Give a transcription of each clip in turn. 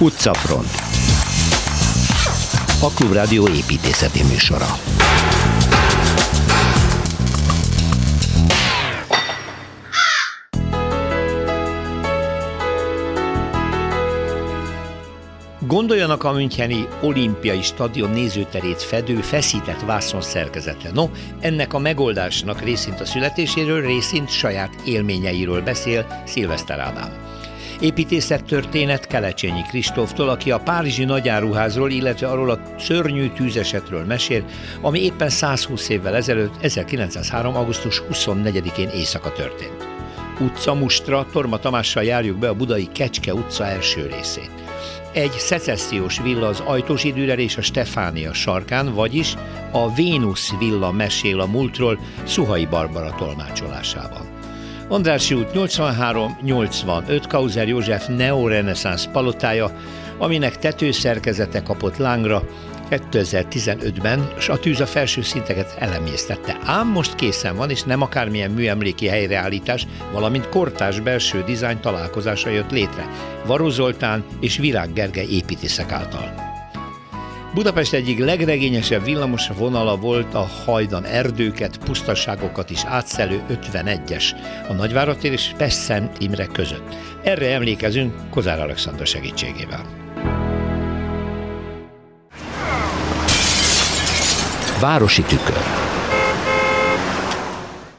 Utcafront A Klubrádió építészeti műsora Gondoljanak a Müncheni olimpiai stadion nézőterét fedő feszített vászon szerkezetre. No, ennek a megoldásnak részint a születéséről, részint saját élményeiről beszél Szilveszter Ádám. Építészettörténet Kelecsényi Kristóftól, aki a Párizsi nagyáruházról, illetve arról a szörnyű tűzesetről mesél, ami éppen 120 évvel ezelőtt, 1903. augusztus 24-én éjszaka történt. Utca Mustra, Torma Tamással járjuk be a budai Kecske utca első részét. Egy szecessziós villa az Ajtós időre és a Stefánia sarkán, vagyis a Vénusz villa mesél a múltról Szuhai Barbara tolmácsolásában. Andrássy út 83-85 Kauzer József neoreneszánsz palotája, aminek tetőszerkezete kapott lángra 2015-ben, és a tűz a felső szinteket elemésztette. Ám most készen van, és nem akármilyen műemléki helyreállítás, valamint kortás belső dizájn találkozása jött létre. Varó Zoltán és Virág Gergely építészek által. Budapest egyik legregényesebb villamos vonala volt a hajdan erdőket, pusztaságokat is átszelő 51-es a Nagyváratér és Pest-Szent Imre között. Erre emlékezünk Kozár Alexandra segítségével. Városi tükör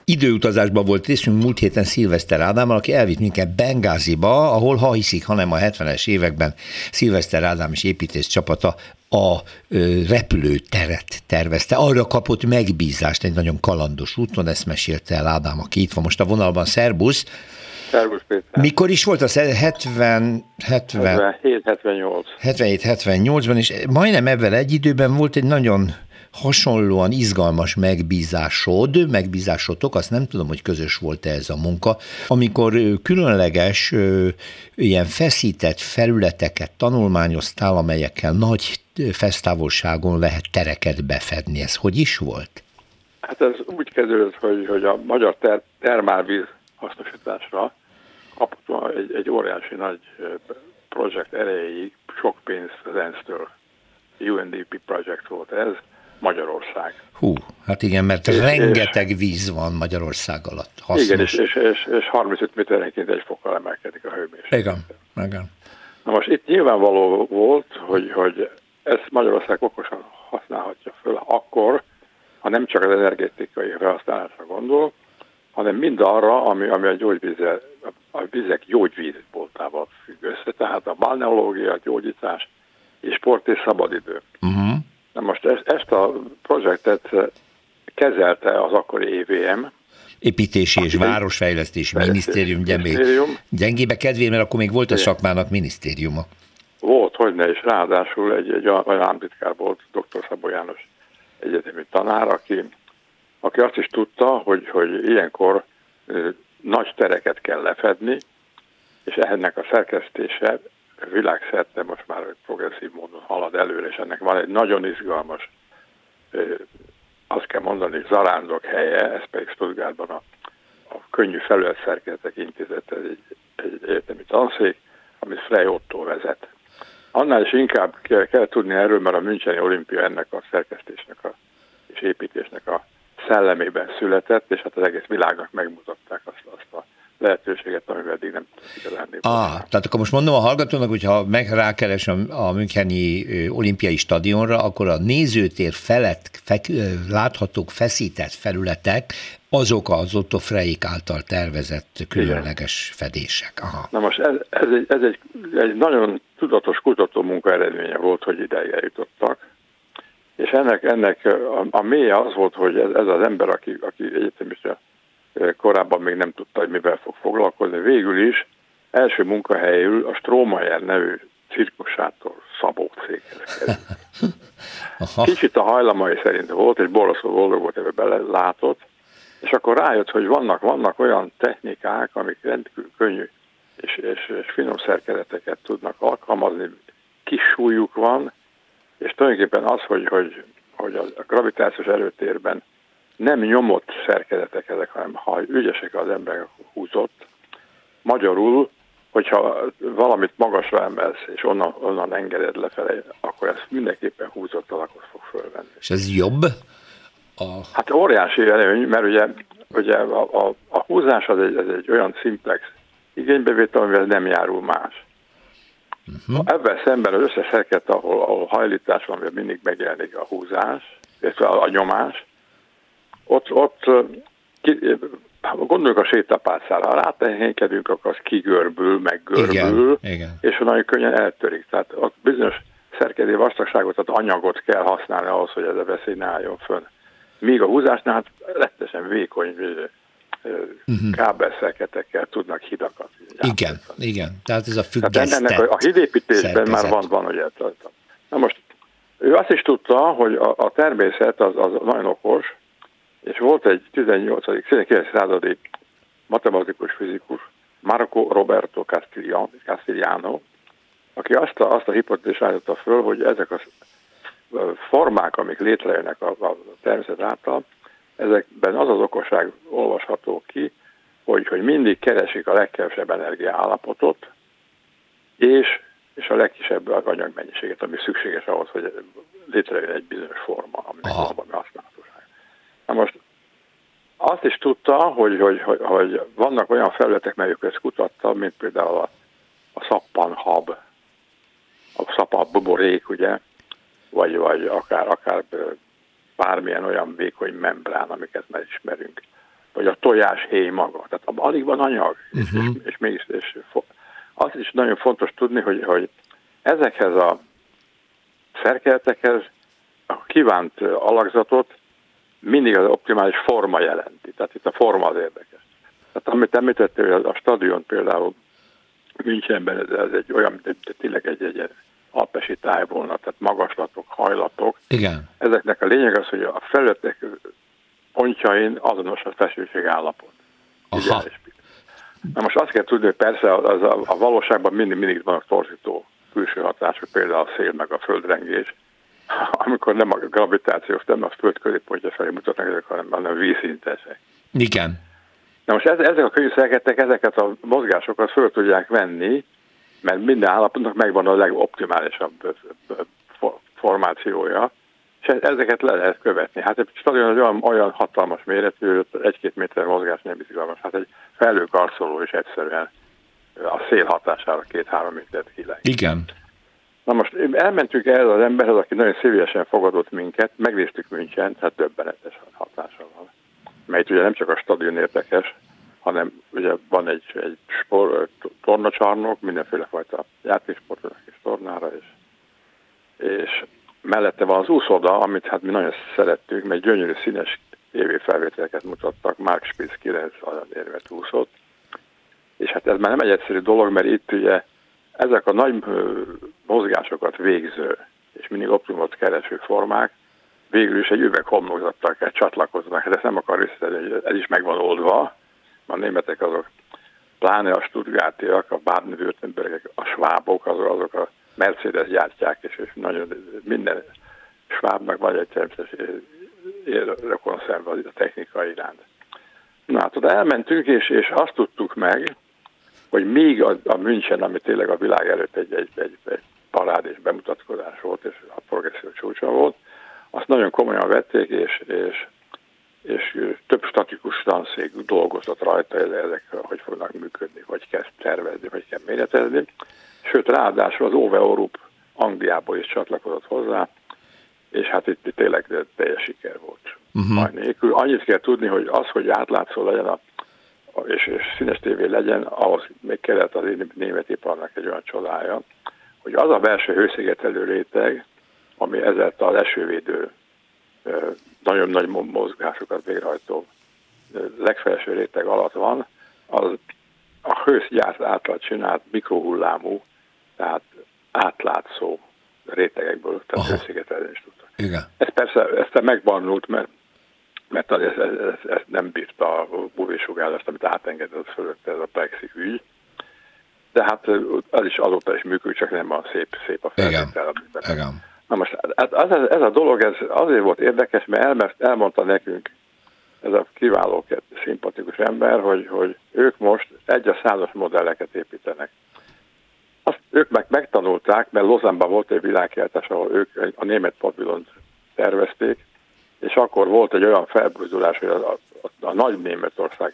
időutazásban volt részünk múlt héten Szilveszter Ádámmal, aki elvitt minket Bengáziba, ahol ha hiszik, hanem a 70-es években Szilveszter Ádám és építész csapata a repülőteret tervezte. Arra kapott megbízást egy nagyon kalandos úton, ezt mesélte el Ádám, aki itt van most a vonalban. Szerbusz! Szervusz Péter. Mikor is volt az? 70, 70 77-78. 77-78-ban, és majdnem ebben egy időben volt egy nagyon hasonlóan izgalmas megbízásod, megbízásotok, azt nem tudom, hogy közös volt-e ez a munka, amikor különleges, ilyen feszített felületeket tanulmányoztál, amelyekkel nagy fesztávolságon lehet tereket befedni. Ez hogy is volt? Hát ez úgy kezdődött, hogy, hogy a magyar ter- termálvíz hasznosításra kapott egy, egy óriási nagy projekt erejéig sok pénzt az ENSZ-től. UNDP projekt volt ez, Magyarország. Hú, hát igen, mert és, rengeteg és, víz van Magyarország alatt. Hasznos. Igen, és, és, és, és 35 méterenként egy fokkal emelkedik a hőmérséklet. Igen, igen. Na most itt nyilvánvaló volt, hogy, hogy ezt Magyarország okosan használhatja föl akkor, ha nem csak az energetikai felhasználásra gondol, hanem mind arra, ami, ami a gyógyvíze, a vizek gyógyvízboltával függ össze, tehát a balneológia, gyógyítás és sport és szabadidő. Uh-huh. Na most ezt, ezt a projektet kezelte az akkori EVM, Építési és Városfejlesztési Minisztérium, minisztérium. gyengébe kedvé, mert akkor még volt a szakmának minisztériuma. Volt, hogy ne is. Ráadásul egy, egy olyan államtitkár volt, dr. Szabó János egyetemi tanár, aki, aki azt is tudta, hogy, hogy ilyenkor nagy tereket kell lefedni, és ennek a szerkesztése világszerte most már progresszív módon halad előre, és ennek van egy nagyon izgalmas, azt kell mondani, zarándok helye, ez pedig Stuttgartban a, a könnyű felületszerkezetek intézete egy, egy egyetemi tanszék, amit Frey Otto vezet. Annál is inkább kell, kell tudni erről, mert a Müncheni olimpia ennek a szerkesztésnek a, és építésnek a szellemében született, és hát az egész világnak megmutatták azt, azt a lehetőséget, amivel eddig nem igazán ah, Tehát akkor most mondom a hallgatónak, hogyha meg rákeres a, a Müncheni olimpiai stadionra, akkor a nézőtér felett fek, láthatók feszített felületek, azok az Otto Freik által tervezett különleges fedések. Aha. Na most ez, ez, egy, ez egy, egy nagyon tudatos kutató munka eredménye volt, hogy ideig eljutottak, és ennek, ennek a, a mélye az volt, hogy ez, ez az ember, aki, aki egyetemista korábban még nem tudta, hogy mivel fog foglalkozni. Végül is első munkahelyül a Stromayer nevű cirkusától Szabó céghez Kicsit a hajlamai szerint volt, és borzasztó boldog volt, ebbe belelátott, és akkor rájött, hogy vannak, vannak olyan technikák, amik rendkívül könnyű és, és, és finom szerkezeteket tudnak alkalmazni, kis súlyuk van, és tulajdonképpen az, hogy, hogy, hogy a gravitációs erőtérben nem nyomott szerkezetek ezek, hanem ha ügyesek az emberek húzott, magyarul hogyha valamit magasra emelsz, és onnan, onnan engeded lefelé, akkor ez mindenképpen húzott alakot fog fölvenni. És ez jobb? A... Hát óriási előny, mert ugye, ugye a, a, a húzás az egy, ez egy olyan szimplex igénybevétel, amivel nem járul más. Uh-huh. Ebben szemben az összes szerket, ahol, ahol hajlítás van, mindig megjelenik a húzás, illetve a, a nyomás, ott, ott ki, gondoljuk a sétapászára, ha rátehénkedünk, akkor az kigörbül, meg görbül, igen, igen. és nagyon könnyen eltörik. Tehát ott bizonyos szerkezeti vastagságot, tehát anyagot kell használni ahhoz, hogy ez a veszély ne álljon fönn. Míg a húzásnál hát rettesen vékony uh-huh. kábelszerketekkel tudnak hidakat. Igen, igen. Tehát ez a függesztett Tehát ennek a, a hídépítésben szerkezet. már van, van ugye. Na most ő azt is tudta, hogy a, a természet az, az nagyon okos, és volt egy 18. 19. századi matematikus fizikus, Marco Roberto Castigliano, aki azt a, azt a hipotézist állította föl, hogy ezek a formák, amik létrejönnek a, a természet által, ezekben az az okosság olvasható ki, hogy, hogy mindig keresik a legkevesebb energia állapotot, és, és a legkisebb anyagmennyiséget, ami szükséges ahhoz, hogy létrejön egy bizonyos forma, valami használatosság. Na most azt is tudta, hogy, hogy, hogy, hogy vannak olyan felületek, melyek ezt kutatta, mint például a, a szappanhab, a szappan buborék, ugye, vagy, vagy akár, akár bármilyen olyan vékony membrán, amiket már ismerünk. Vagy a tojás héj maga. Tehát alig van anyag, uh-huh. és, és mégis és azt is nagyon fontos tudni, hogy, hogy ezekhez a szerkezetekhez a kívánt alakzatot mindig az optimális forma jelenti. Tehát itt a forma az érdekes. Tehát amit említettél, hogy a stadion például Münchenben ez, ez egy olyan, mint tényleg egy, egy alpesi táj volna, tehát magaslatok, hajlatok. Igen. Ezeknek a lényeg az, hogy a felületek pontjain azonos a feszültség állapot. Aha. Na most azt kell tudni, hogy persze az a, a valóságban mindig, mindig vannak torzító külső hatások, például a szél meg a földrengés, amikor nem a gravitációs, nem a föld középpontja felé mutatnak ezek, hanem, hanem vízszintesek. Igen. Na most ezek a könyvszerketek ezeket a mozgásokat föl tudják venni, mert minden állapotnak megvan a legoptimálisabb formációja, és ezeket le lehet követni. Hát egy stadion olyan, olyan hatalmas méretű, hogy egy-két méter mozgás nem izgalmas. Hát egy felőkarszoló is egyszerűen a szél hatására két-három métert kileg. Igen. Na most elmentünk el az emberhez, aki nagyon szívesen fogadott minket, megnéztük München, tehát döbbenetes hatása van. Mert ugye nem csak a stadion érdekes, hanem ugye van egy, egy spor, tornacsarnok, mindenféle fajta játéksportra és tornára, és, és mellette van az úszoda, amit hát mi nagyon szerettük, mert gyönyörű színes évi felvételeket mutattak, Mark Spitz 9 érvet úszott, és hát ez már nem egy egyszerű dolog, mert itt ugye ezek a nagy mozgásokat végző és mindig optimumot kereső formák végül is egy üveghomlokzattal kell csatlakoznak. Hát ezt nem akar hogy ez is megvan oldva. A németek azok, pláne a Stuttgartiak, a Baden-Württembergek, a svábok, azok, azok a Mercedes gyártják, és, és nagyon minden svábnak van egy természetes rokonszerve a technika iránt. Na hát oda elmentünk, és, és azt tudtuk meg, hogy még a, a München, ami tényleg a világ előtt egy, egy, egy, egy parád és bemutatkozás volt, és a progresszió csúcsa volt, azt nagyon komolyan vették, és, és, és több statikus tanszék dolgozott rajta, ezek hogy fognak működni, hogy kell tervezni, hogy kell méretezni. Sőt, ráadásul az Ove Orup Angliából is csatlakozott hozzá, és hát itt, itt tényleg teljes siker volt. Uh-huh. nélkül. Annyit kell tudni, hogy az, hogy átlátszó legyen a és, és színes tévé legyen, ahhoz még kellett az német iparnak egy olyan csodája, hogy az a belső hőszigetelő réteg, ami ezáltal az esővédő nagyon nagy mozgásokat végrehajtó legfelső réteg alatt van, az a hőszgyárt által csinált mikrohullámú, tehát átlátszó rétegekből, tehát hőszigetelni is tudtak. Igen. Ez persze ezt megbarnult, mert mert ez, ez, ez, ez nem bírta a UV-sugárzást, amit átengedett fölött ez a plexi ügy. De hát az is azóta is működik, csak nem a szép, szép a felvétel. Igen. Igen. Na most hát ez, ez a dolog ez azért volt érdekes, mert el, elmondta nekünk ez a kiváló, szimpatikus ember, hogy, hogy ők most egy a százas modelleket építenek. Azt ők meg megtanulták, mert Lozánban volt egy világkeltes, ahol ők a német pavilont tervezték, és akkor volt egy olyan felbúzdulás, hogy a, a, a nagy Németország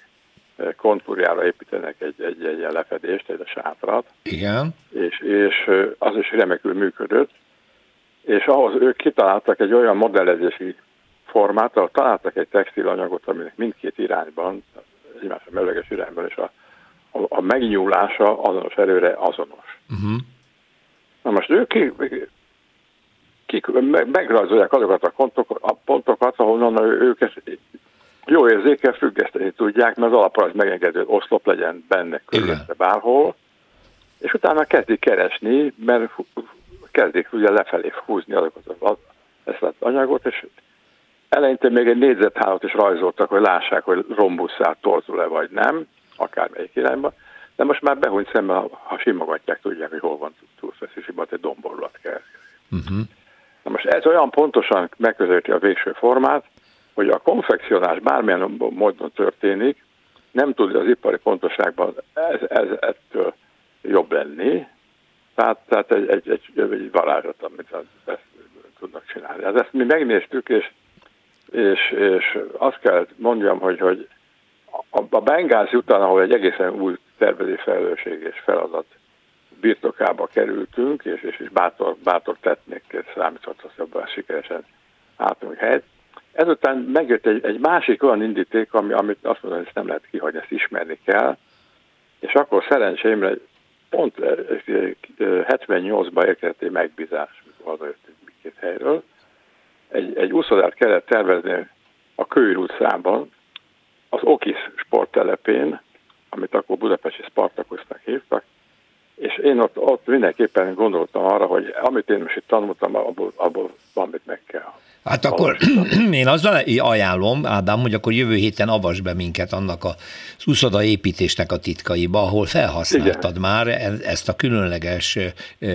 kontúrjára építenek egy, egy, egy lefedést, egy sátrat. Igen. És, és az is remekül működött, és ahhoz ők kitaláltak egy olyan modellezési formát, ahol találtak egy textilanyagot, aminek mindkét irányban, egymásra melleges irányban, és a, a, a megnyúlása azonos erőre azonos. Uh-huh. Na most ők ki, ki, meg, megrajzolják azokat a, kontok, a pontokat, ahonnan ők ezt jó érzékel függeszteni tudják, mert az alaprajz megengedő oszlop legyen benne körülötte bárhol, és utána kezdik keresni, mert kezdik ugye lefelé húzni azokat az, ezt az anyagot, és eleinte még egy négyzethálót is rajzoltak, hogy lássák, hogy rombuszát torzul-e vagy nem, akármelyik irányba, de most már behúny szemben, ha, simogatják, tudják, hogy hol van túlfeszési, mert egy domborulat kell. Uh-huh. Na most ez olyan pontosan megközelíti a végső formát, hogy a konfekcionás bármilyen módon történik, nem tud az ipari pontoságban ez, ez ettől jobb lenni, tehát, tehát egy, egy, egy, egy varázslat, amit ezt tudnak csinálni. Hát ezt mi megnéztük, és, és, és azt kell mondjam, hogy, hogy a, a Bengázi után, ahol egy egészen új tervezés felelősség és feladat birtokába kerültünk, és, és, és bátor, bátor tettnek számíthat, hogy abban sikeresen álltunk helyet. Ezután megjött egy, egy másik olyan indíték, ami, amit azt mondom, hogy ezt nem lehet kihagyni, ezt ismerni kell, és akkor szerencsémre pont 78-ban eh, eh, érkezett egy megbízás, mikor hazajöttünk mindkét helyről. Egy, egy úszodát kellett tervezni a Kőr utcában, az Okis sporttelepén, amit akkor Budapesti Spartakusznak hívtak, és én ott, ott mindenképpen gondoltam arra, hogy amit én most itt tanultam, abból, abból valamit meg kell Hát akkor én azzal ajánlom, Ádám, hogy akkor jövő héten avas be minket annak a úszoda építésnek a titkaiba, ahol felhasználtad Igen. már e- ezt a különleges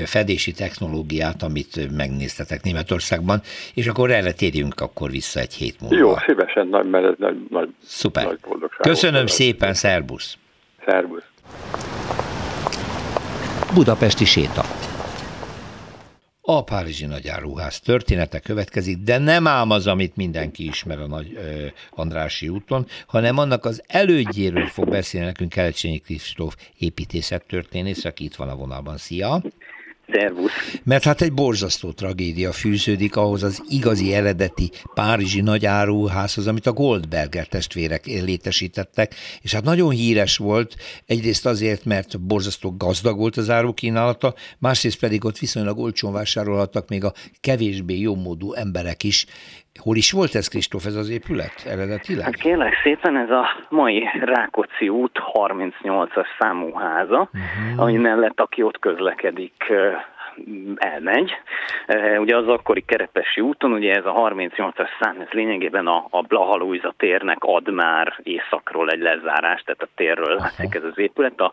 fedési technológiát, amit megnéztetek Németországban, és akkor erre térjünk akkor vissza egy hét múlva. Jó, szívesen, nagy, mert ez nagy, nagy, Szuper. nagy boldogság. Köszönöm szépen, szervusz! Szervusz! Budapesti séta. A Párizsi Nagyáruház története következik, de nem ám az, amit mindenki ismer a Nagy ö, Andrási úton, hanem annak az elődjéről fog beszélni nekünk Kelecsényi Kristóf építészettörténész, aki itt van a vonalban. Szia! Szervusz. Mert hát egy borzasztó tragédia fűződik ahhoz az igazi eredeti párizsi nagyáruházhoz, amit a Goldberger testvérek létesítettek, és hát nagyon híres volt, egyrészt azért, mert borzasztó gazdag volt az árukínálata, másrészt pedig ott viszonylag olcsón vásárolhattak még a kevésbé jómódú emberek is, Hol is volt ez, Kristóf, ez az épület eredetileg? Hát kérlek szépen, ez a mai Rákóczi út 38-as számú háza, uh-huh. ami mellett aki ott közlekedik, elmegy. Ugye az akkori Kerepesi úton, ugye ez a 38-as szám, ez lényegében a, a Blahalújza térnek ad már északról egy lezárást, tehát a térről látszik ez az épület. A,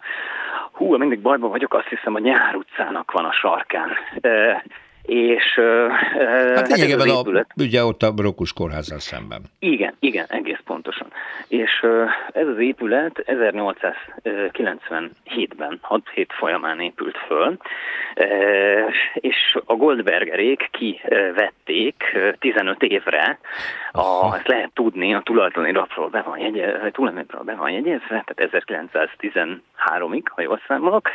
hú, mindig bajban vagyok, azt hiszem a Nyár utcának van a sarkán és hát lényegében hát épület, a, ugye ott a Brokus kórházzal szemben. Igen, igen, egész pontosan. És ez az épület 1897-ben, 6 hét folyamán épült föl, és a Goldbergerék kivették 15 évre, a, ezt lehet tudni, a tulajdoni rapról be van, jegye, tulajdonról be van jegyezve, tehát 1913-ig, ha jól számolok,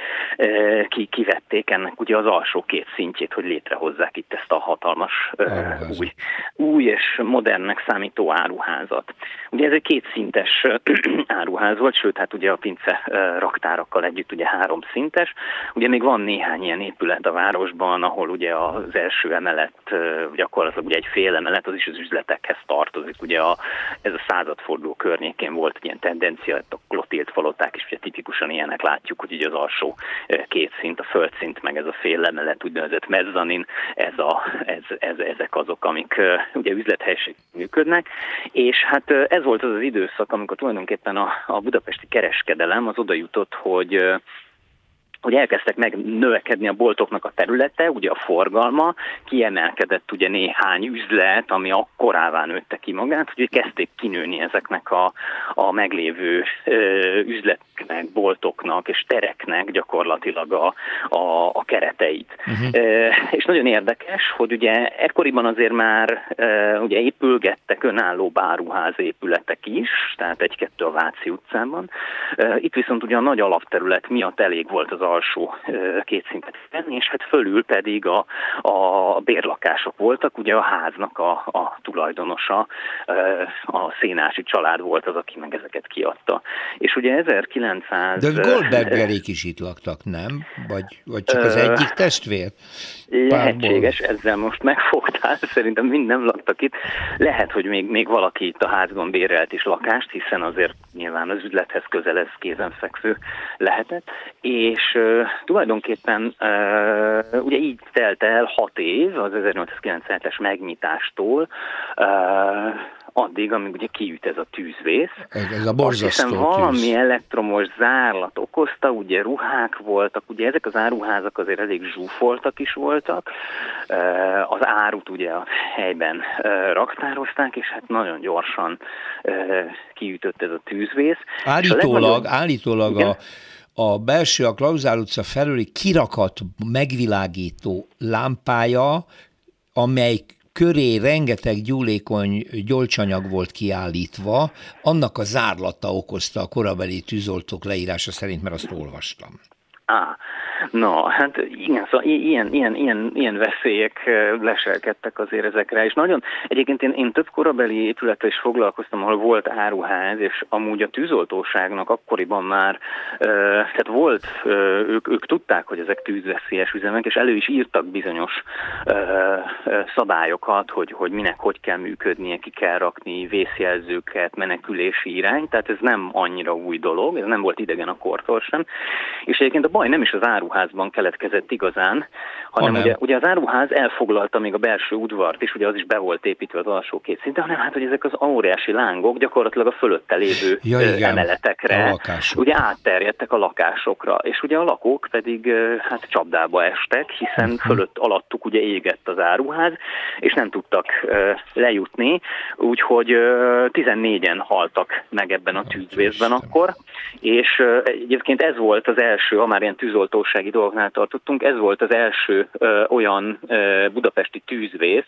ki, kivették ennek ugye az alsó két szintjét, hogy létre hozzák itt ezt a hatalmas uh, új, új és modernnek számító áruházat. Ugye ez egy kétszintes áruház volt, sőt, hát ugye a pince raktárakkal együtt ugye három szintes. Ugye még van néhány ilyen épület a városban, ahol ugye az első emelet, gyakorlatilag ugye egy fél emelet, az is az üzletekhez tartozik. Ugye a, ez a századforduló környékén volt ilyen tendencia, a klotilt faloták is ugye tipikusan ilyenek látjuk, hogy ugye az alsó két szint, a földszint, meg ez a fél emelet, úgynevezett mezzanin, ez a, ez, ez, ezek azok, amik ugye üzlethelyiség működnek, és hát ez volt az az időszak, amikor tulajdonképpen a, a budapesti kereskedelem az oda jutott, hogy hogy elkezdtek meg növekedni a boltoknak a területe, ugye a forgalma, kiemelkedett ugye néhány üzlet, ami akkorává nőtte ki magát, hogy kezdték kinőni ezeknek a, a meglévő ö, üzleteknek, boltoknak és tereknek gyakorlatilag a, a, a kereteit. Uh-huh. Ö, és nagyon érdekes, hogy ugye ekkoriban azért már ö, ugye épülgettek önálló báruház épületek is, tehát egy-kettő a Váci utcában. Ö, itt viszont ugye a nagy alapterület miatt elég volt az alsó két szintet venni, és hát fölül pedig a, a bérlakások voltak, ugye a háznak a, a tulajdonosa, a Szénási család volt az, aki meg ezeket kiadta. És ugye 1900... De Goldbergerék is itt laktak, nem? Vagy, vagy csak az egyik testvér? Lehetséges, ezzel most megfogtál, szerintem mind nem laktak itt. Lehet, hogy még, még valaki itt a házban bérelt is lakást, hiszen azért nyilván az üzlethez közel ez kézenfekvő lehetett, és uh, tulajdonképpen ugye így telt el hat év az 1897-es megnyitástól, addig, amíg ugye kiüt ez a tűzvész. Ez a borzasztó Azt valami tűz. elektromos zárlat okozta, ugye ruhák voltak, ugye ezek az áruházak azért elég zsúfoltak is voltak, az árut ugye a helyben raktározták, és hát nagyon gyorsan kiütött ez a tűzvész. Állítólag, a állítólag a a belső, a Klauzál utca felüli kirakat megvilágító lámpája, amely köré rengeteg gyúlékony gyolcsanyag volt kiállítva, annak a zárlata okozta a korabeli tűzoltók leírása szerint, mert azt olvastam. Á, No, hát igen, szóval ilyen, ilyen, ilyen, ilyen veszélyek leselkedtek azért ezekre, és nagyon, egyébként én, én több korabeli épülettel is foglalkoztam, ahol volt áruház, és amúgy a tűzoltóságnak akkoriban már, tehát volt, ők, ők tudták, hogy ezek tűzveszélyes üzemek, és elő is írtak bizonyos szabályokat, hogy, hogy minek hogy kell működnie, ki kell rakni vészjelzőket, menekülési irány, tehát ez nem annyira új dolog, ez nem volt idegen a kortól sem, és egyébként a baj nem is az áruház, áruházban keletkezett igazán, hanem ugye, ugye az áruház elfoglalta még a belső udvart is, ugye az is be volt építve az alsó két szint, hanem hát, hogy ezek az óriási lángok gyakorlatilag a fölötte lévő ja, igen, emeletekre ugye átterjedtek a lakásokra, és ugye a lakók pedig hát csapdába estek, hiszen uh-huh. fölött alattuk ugye égett az áruház, és nem tudtak lejutni, úgyhogy 14-en haltak meg ebben a tűzvészben akkor, és egyébként ez volt az első, ha már ilyen tűzoltóság biztonsági dolgoknál tartottunk. Ez volt az első ö, olyan ö, budapesti tűzvész,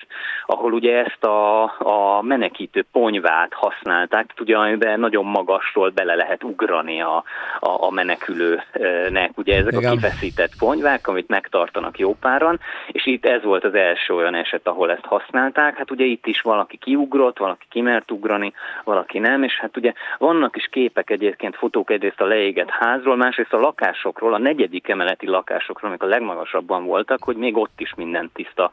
ahol ugye ezt a, a menekítő ponyvát használták, ugye amiben nagyon magasról bele lehet ugrani a, a, a menekülőnek. Ugye ezek Igen. a kifeszített ponyvák, amit megtartanak jó páran, és itt ez volt az első olyan eset, ahol ezt használták. Hát ugye itt is valaki kiugrott, valaki kimert ugrani, valaki nem, és hát ugye vannak is képek egyébként, fotók egyrészt a leégett házról, másrészt a lakásokról, a negyedik emeleti lakásokról, amik a legmagasabban voltak, hogy még ott is minden tiszta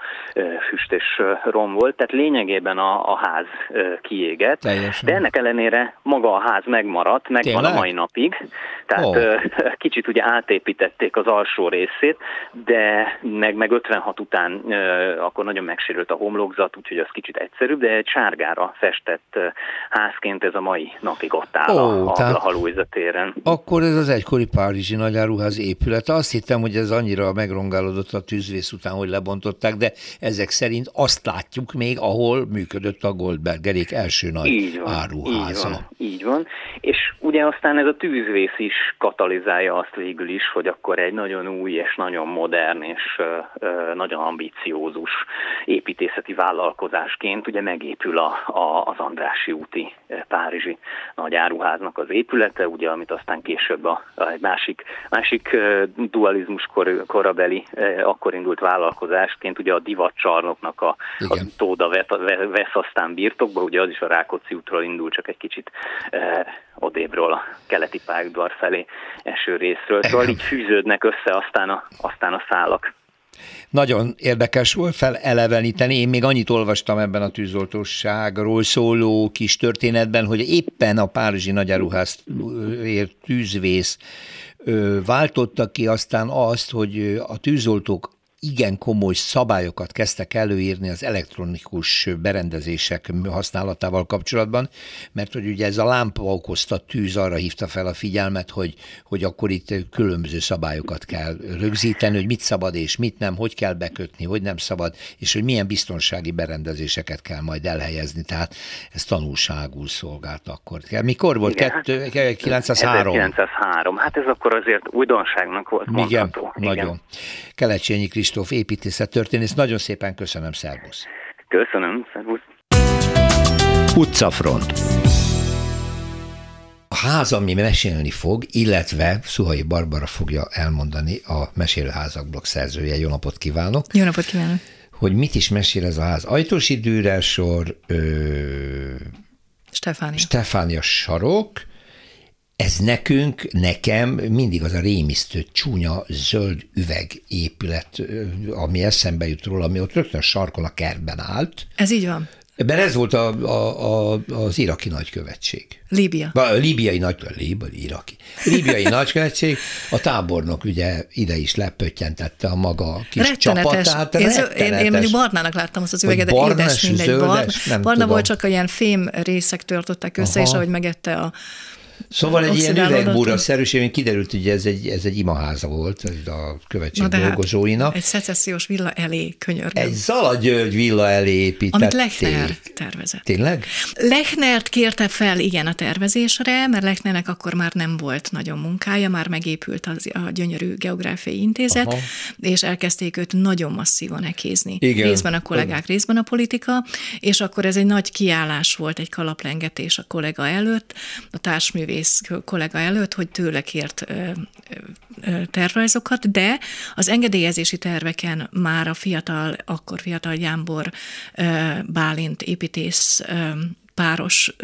füst és rom volt, tehát lényegében a, a ház kiégett. Teljesen. De ennek ellenére maga a ház megmaradt, megvan Tényleg? a mai napig, tehát oh. kicsit ugye átépítették az alsó részét, de meg, meg 56 után akkor nagyon megsérült a homlokzat, úgyhogy az kicsit egyszerűbb, de egy sárgára festett házként ez a mai napig ott áll oh, a, a Halújza téren. Akkor ez az egykori Párizsi nagyáruház épület. Azt hittem, hogy ez annyira megrongálódott a tűzvész után, hogy lebontották, de ezek szerint azt látjuk még, ahol működött a Goldbergerék első nagy így van, áruháza. Így van, így van. És ugye aztán ez a tűzvész is katalizálja azt végül is, hogy akkor egy nagyon új és nagyon modern és nagyon ambiciózus építészeti vállalkozásként ugye megépül a, a, az Andrási úti Párizsi nagy áruháznak az épülete, ugye, amit aztán később a, a egy másik, másik dualizmus kor, korabeli eh, akkor indult vállalkozásként, ugye a divatcsarnoknak a, a tóda vesz aztán birtokba, ugye az is a Rákóczi útról indul, csak egy kicsit eh, odébről a keleti pályadvar felé eső részről. Szóval így fűződnek össze aztán a, aztán a szálak. Nagyon érdekes volt feleleveníteni. Én még annyit olvastam ebben a tűzoltóságról szóló kis történetben, hogy éppen a Párizsi nagyáruház tűzvész váltotta ki aztán azt, hogy a tűzoltók igen komoly szabályokat kezdtek előírni az elektronikus berendezések használatával kapcsolatban, mert hogy ugye ez a lámpa okozta tűz arra hívta fel a figyelmet, hogy, hogy akkor itt különböző szabályokat kell rögzíteni, hogy mit szabad és mit nem, hogy kell bekötni, hogy nem szabad, és hogy milyen biztonsági berendezéseket kell majd elhelyezni. Tehát ez tanulságul szolgált akkor. Mikor volt? Igen, Kettő, 903. 1903. Hát ez akkor azért újdonságnak volt mondható. Igen, Igen. nagyon. Kelecsényi Kristóf építészet történész, nagyon szépen köszönöm, szervusz. Köszönöm, szervusz. Utcafront. A ház, ami mesélni fog, illetve Szuhai Barbara fogja elmondani a Mesélőházak blog szerzője. Jó napot kívánok! Jó napot kívánok! Hogy mit is mesél ez a ház. Ajtósi Dűrel sor, ö... Stefánia. Stefánia sarok, ez nekünk, nekem mindig az a rémisztő, csúnya, zöld üvegépület, ami eszembe jut róla, ami ott rögtön a sarkon a kertben állt. Ez így van. Ebben ez volt a, a, a, az iraki nagykövetség. Líbia. A líbiai nagy, Líbia, iraki. Líbiai nagykövetség, a tábornok ugye ide is lepöttyentette a maga kis rettenetes. csapatát. Én, én, én mondjuk barnának láttam azt az üveget, de édes, mindegy. Zöldes, barna, barna volt, csak ilyen fém részek törtöttek össze, Aha. és ahogy megette a Szóval egy ilyen üvegbúra szerűség, kiderült, hogy ez egy, ez egy imaháza volt ez a követség Na dolgozóinak. Egy szecessziós villa elé könyörgöm. Egy Zala György villa elé építették. Amit Lechner tervezett. Tényleg? Lechnert kérte fel, igen, a tervezésre, mert Lechnernek akkor már nem volt nagyon munkája, már megépült az, a gyönyörű geográfiai intézet, Aha. és elkezdték őt nagyon masszívan ekézni. Igen. Részben a kollégák, részben a politika, és akkor ez egy nagy kiállás volt, egy kalaplengetés a kollega előtt, a társművész művész kollega előtt, hogy tőle kért tervrajzokat, de az engedélyezési terveken már a fiatal, akkor fiatal Jámbor Bálint építész páros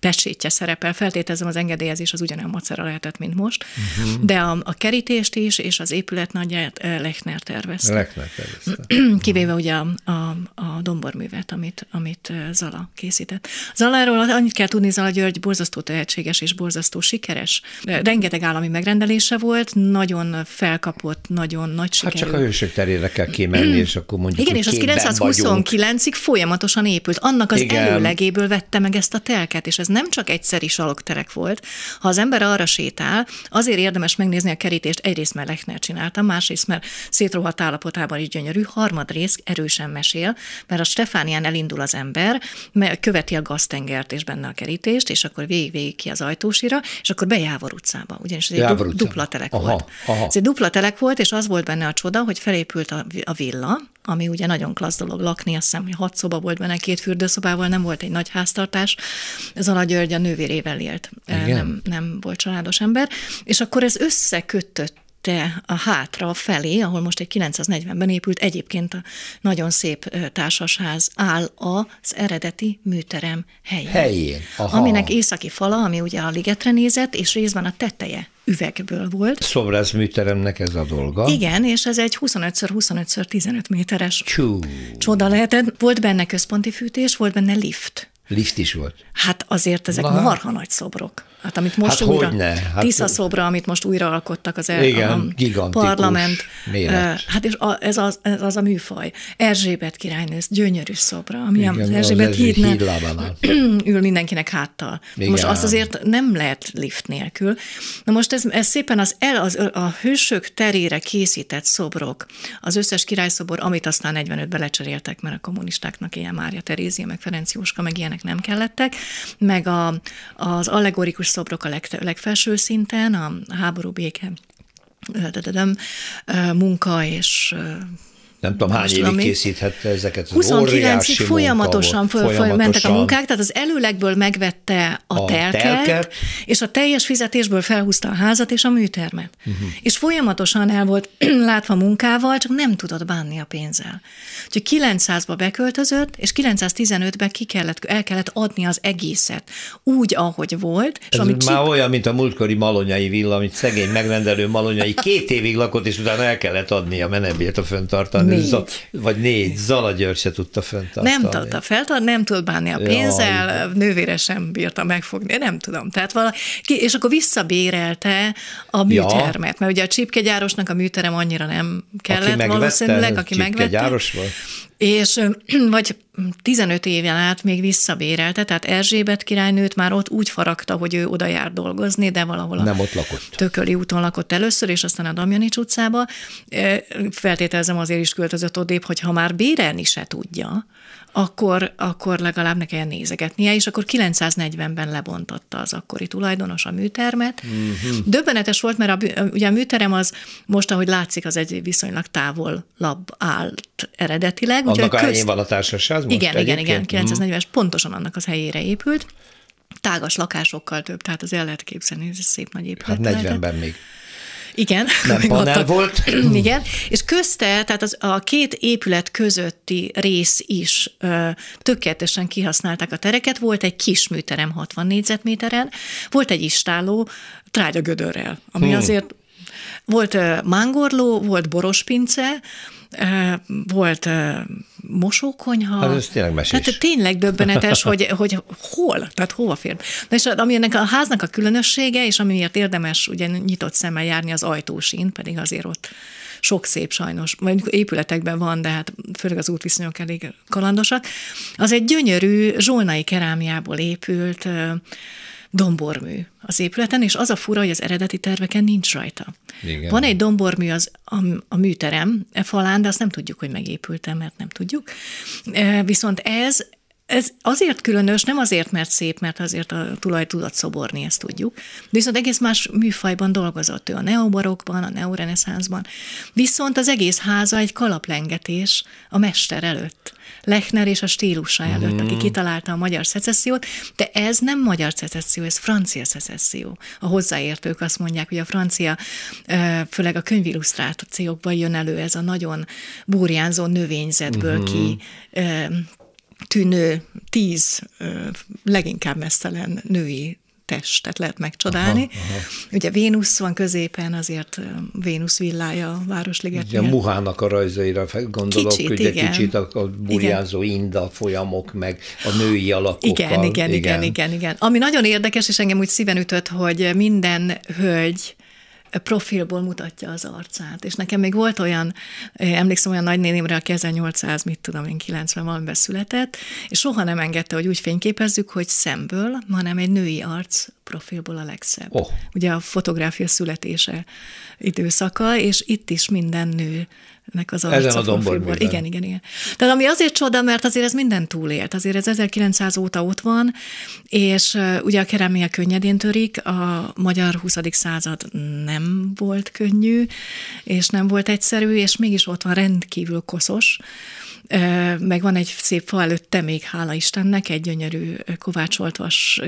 pecsétje szerepel. Feltételezem az engedélyezés az ugyanolyan macera lehetett, mint most, uh-huh. de a, a kerítést is és az épület nagyját Lechner tervezte. Lechner tervezte. Kivéve ugye a, a, a domborművet, amit, amit Zala készített. Zaláról annyit kell tudni, Zala György borzasztó tehetséges és borzasztó sikeres. Rengeteg állami megrendelése volt, nagyon felkapott, nagyon nagy sikerű. Hát csak a hősök terére kell kimenni, és akkor mondjuk, Igen, és az 929-ig folyamatosan épült. Annak az Igen. előlegéből vett vette meg ezt a telket, és ez nem csak egyszeri salokterek volt. Ha az ember arra sétál, azért érdemes megnézni a kerítést, egyrészt mert Lechner csinálta, másrészt mert szétrohadt állapotában is gyönyörű, harmadrészt erősen mesél, mert a Stefánián elindul az ember, mert követi a gaztengert és benne a kerítést, és akkor végig-végig ki az ajtósira, és akkor be Jávor utcába, ugyanis ez egy dupla telek aha, volt. Aha. Ez egy dupla telek volt, és az volt benne a csoda, hogy felépült a, a villa, ami ugye nagyon klassz dolog lakni, azt hiszem, hogy hat szoba volt benne, két fürdőszobával, nem volt egy nagy háztartás. Ez a György a nővérével élt, nem, nem volt családos ember, és akkor ez összekötött te a hátra, felé, ahol most egy 940-ben épült, egyébként a nagyon szép társasház áll az eredeti műterem helyén. Helyén, aha. Aminek északi fala, ami ugye a ligetre nézett, és részben a teteje üvegből volt. Szobrász műteremnek ez a dolga. Igen, és ez egy 25x25x15 méteres Csú. csoda lehetett. Volt benne központi fűtés, volt benne lift. Lift is volt? Hát azért ezek Na. marha nagy szobrok. Hát amit most hát újra, hát, Tisza szobra, amit most újra alkottak az el, igen, a parlament. Méret. Hát és a, ez, az, ez az a műfaj. Erzsébet királynő, gyönyörű szobra, ami igen, az Erzsébet hídne, ül mindenkinek háttal. Igen. Most azt azért nem lehet lift nélkül. Na most ez, ez szépen az, el, az, a hősök terére készített szobrok, az összes királyszobor, amit aztán 45-ben lecseréltek, mert a kommunistáknak ilyen Mária Terézia, meg Ferenc Jóska, meg ilyenek nem kellettek, meg a, az allegorikus szobrok a leg, legfelső szinten, a háború béke munka és nem tudom, hány évig készíthette ezeket. 29-ig folyamatosan, föl, folyamatosan mentek a munkák, tehát az előlegből megvette a, a telket, telket, és a teljes fizetésből felhúzta a házat és a műtermet. Uh-huh. És folyamatosan el volt látva munkával, csak nem tudott bánni a pénzzel. Úgyhogy 900-ba beköltözött, és 915-ben ki kellett, el kellett adni az egészet úgy, ahogy volt. És Ez amit már csip... olyan, mint a múltkori malonyai villa, amit szegény megrendelő malonyai két évig lakott, és utána el kellett adni a menebért a föntartani négy. Z- vagy négy. Zala György se tudta föntartani. Nem tudta feltartani, nem tud bánni a pénzzel, Jaj. nővére sem bírta megfogni, nem tudom. Tehát vala, és akkor visszabérelte a műtermet, ja. mert ugye a csipkegyárosnak a műterem annyira nem kellett aki valószínűleg, aki megvette. volt? És vagy 15 éven át még visszabérelte, tehát Erzsébet királynőt már ott úgy faragta, hogy ő oda jár dolgozni, de valahol a Nem ott lakott. Tököli úton lakott először, és aztán a Damjanics utcába. Feltételezem azért is költözött odébb, hogy ha már bérelni se tudja, akkor, akkor legalább ne kelljen nézegetnie, és akkor 940-ben lebontotta az akkori tulajdonos a műtermet. Mm-hmm. Döbbenetes volt, mert a, ugye a műterem az most, ahogy látszik, az egy viszonylag lab állt eredetileg. Annak a helyén van a társaság most Igen, igen, igen, 940-es, mm. pontosan annak az helyére épült tágas lakásokkal több, tehát az el lehet képzelni, ez egy szép nagy épület. Hát 40-ben még. Igen. Nem panel volt. Igen, és közte, tehát az, a két épület közötti rész is ö, tökéletesen kihasználták a tereket. Volt egy kis műterem 60 négyzetméteren, volt egy istáló trágyagödörrel, ami hmm. azért volt mángorló, volt borospince, volt mosókonyha. Hát ez tényleg mesés. Tehát tényleg döbbenetes, hogy, hogy hol, tehát hova fér. Na és ami ennek a háznak a különössége, és amiért érdemes ugye nyitott szemmel járni az ajtósint, pedig azért ott sok szép sajnos, vagy épületekben van, de hát főleg az útviszonyok elég kalandosak, az egy gyönyörű zsolnai kerámiából épült dombormű az épületen, és az a fura, hogy az eredeti terveken nincs rajta. Igen. Van egy dombormű az, a, a műterem e falán, de azt nem tudjuk, hogy megépült mert nem tudjuk. E, viszont ez ez azért különös, nem azért, mert szép, mert azért a tulaj tudott szoborni, ezt tudjuk. Viszont egész más műfajban dolgozott ő a neobarokban, a neoreneszánszban. Viszont az egész háza egy kalaplengetés a mester előtt. Lechner és a stílusa előtt, aki mm. kitalálta a magyar szecessziót, de ez nem magyar szecesszió, ez francia szecesszió. A hozzáértők azt mondják, hogy a francia, főleg a könyvillusztrációkban jön elő ez a nagyon burjánzó növényzetből mm-hmm. ki tűnő tíz leginkább mesztelen női testet lehet megcsodálni. Aha, aha. Ugye Vénusz van középen, azért Vénusz villája a Városligetnél. Ugye Muhának a rajzaira gondolok, kicsit, ugye igen. kicsit a, a burjánzó inda folyamok, meg a női alakokkal. Igen, igen, igen, igen, igen, igen. Ami nagyon érdekes, és engem úgy szíven ütött, hogy minden hölgy profilból mutatja az arcát. És nekem még volt olyan, emlékszem olyan nagynénémre, aki 1800, mit tudom én, 90 valamiben született, és soha nem engedte, hogy úgy fényképezzük, hogy szemből, hanem egy női arc profilból a legszebb. Oh. Ugye a fotográfia születése időszaka, és itt is minden nő nek az Ezen a domborban. Igen, igen, igen. Tehát ami azért csoda, mert azért ez minden túlélt. Azért ez 1900 óta ott van, és ugye a kerámia könnyedén törik, a magyar 20. század nem volt könnyű, és nem volt egyszerű, és mégis ott van rendkívül koszos, meg van egy szép fa előtte még, hála Istennek, egy gyönyörű kovácsolt vas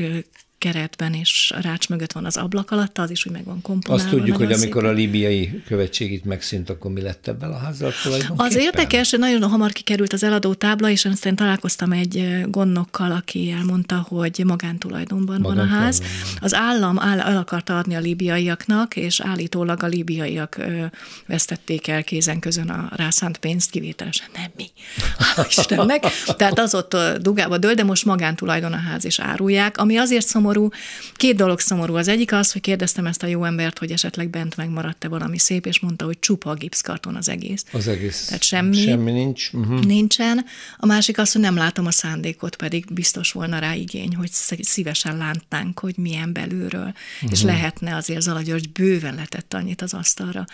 keretben, és a rács mögött van az ablak alatt, az is úgy meg van komponálva. Azt tudjuk, hogy amikor szépen. a libiai követség itt megszűnt, akkor mi lett ebből a házzal Az érdekes, hogy nagyon hamar kikerült az eladó tábla, és aztán találkoztam egy gondnokkal, aki elmondta, hogy magántulajdonban van a ház. Az állam áll, el akarta adni a libiaiaknak, és állítólag a libiaiak ö, vesztették el kézen közön a rászánt pénzt, kivételesen nem mi. Istennek. Tehát az ott dugába dől, de most magántulajdon a ház, és árulják, ami azért szomorú, szomorú. Két dolog szomorú. Az egyik az, hogy kérdeztem ezt a jó embert, hogy esetleg bent megmaradt-e valami szép, és mondta, hogy csupa a gipszkarton az egész. Az egész. Tehát semmi, semmi nincs. Uh-huh. Nincsen. A másik az, hogy nem látom a szándékot, pedig biztos volna rá igény, hogy szívesen látnánk, hogy milyen belülről. Uh-huh. És lehetne azért Zala György bőven letett annyit az asztalra,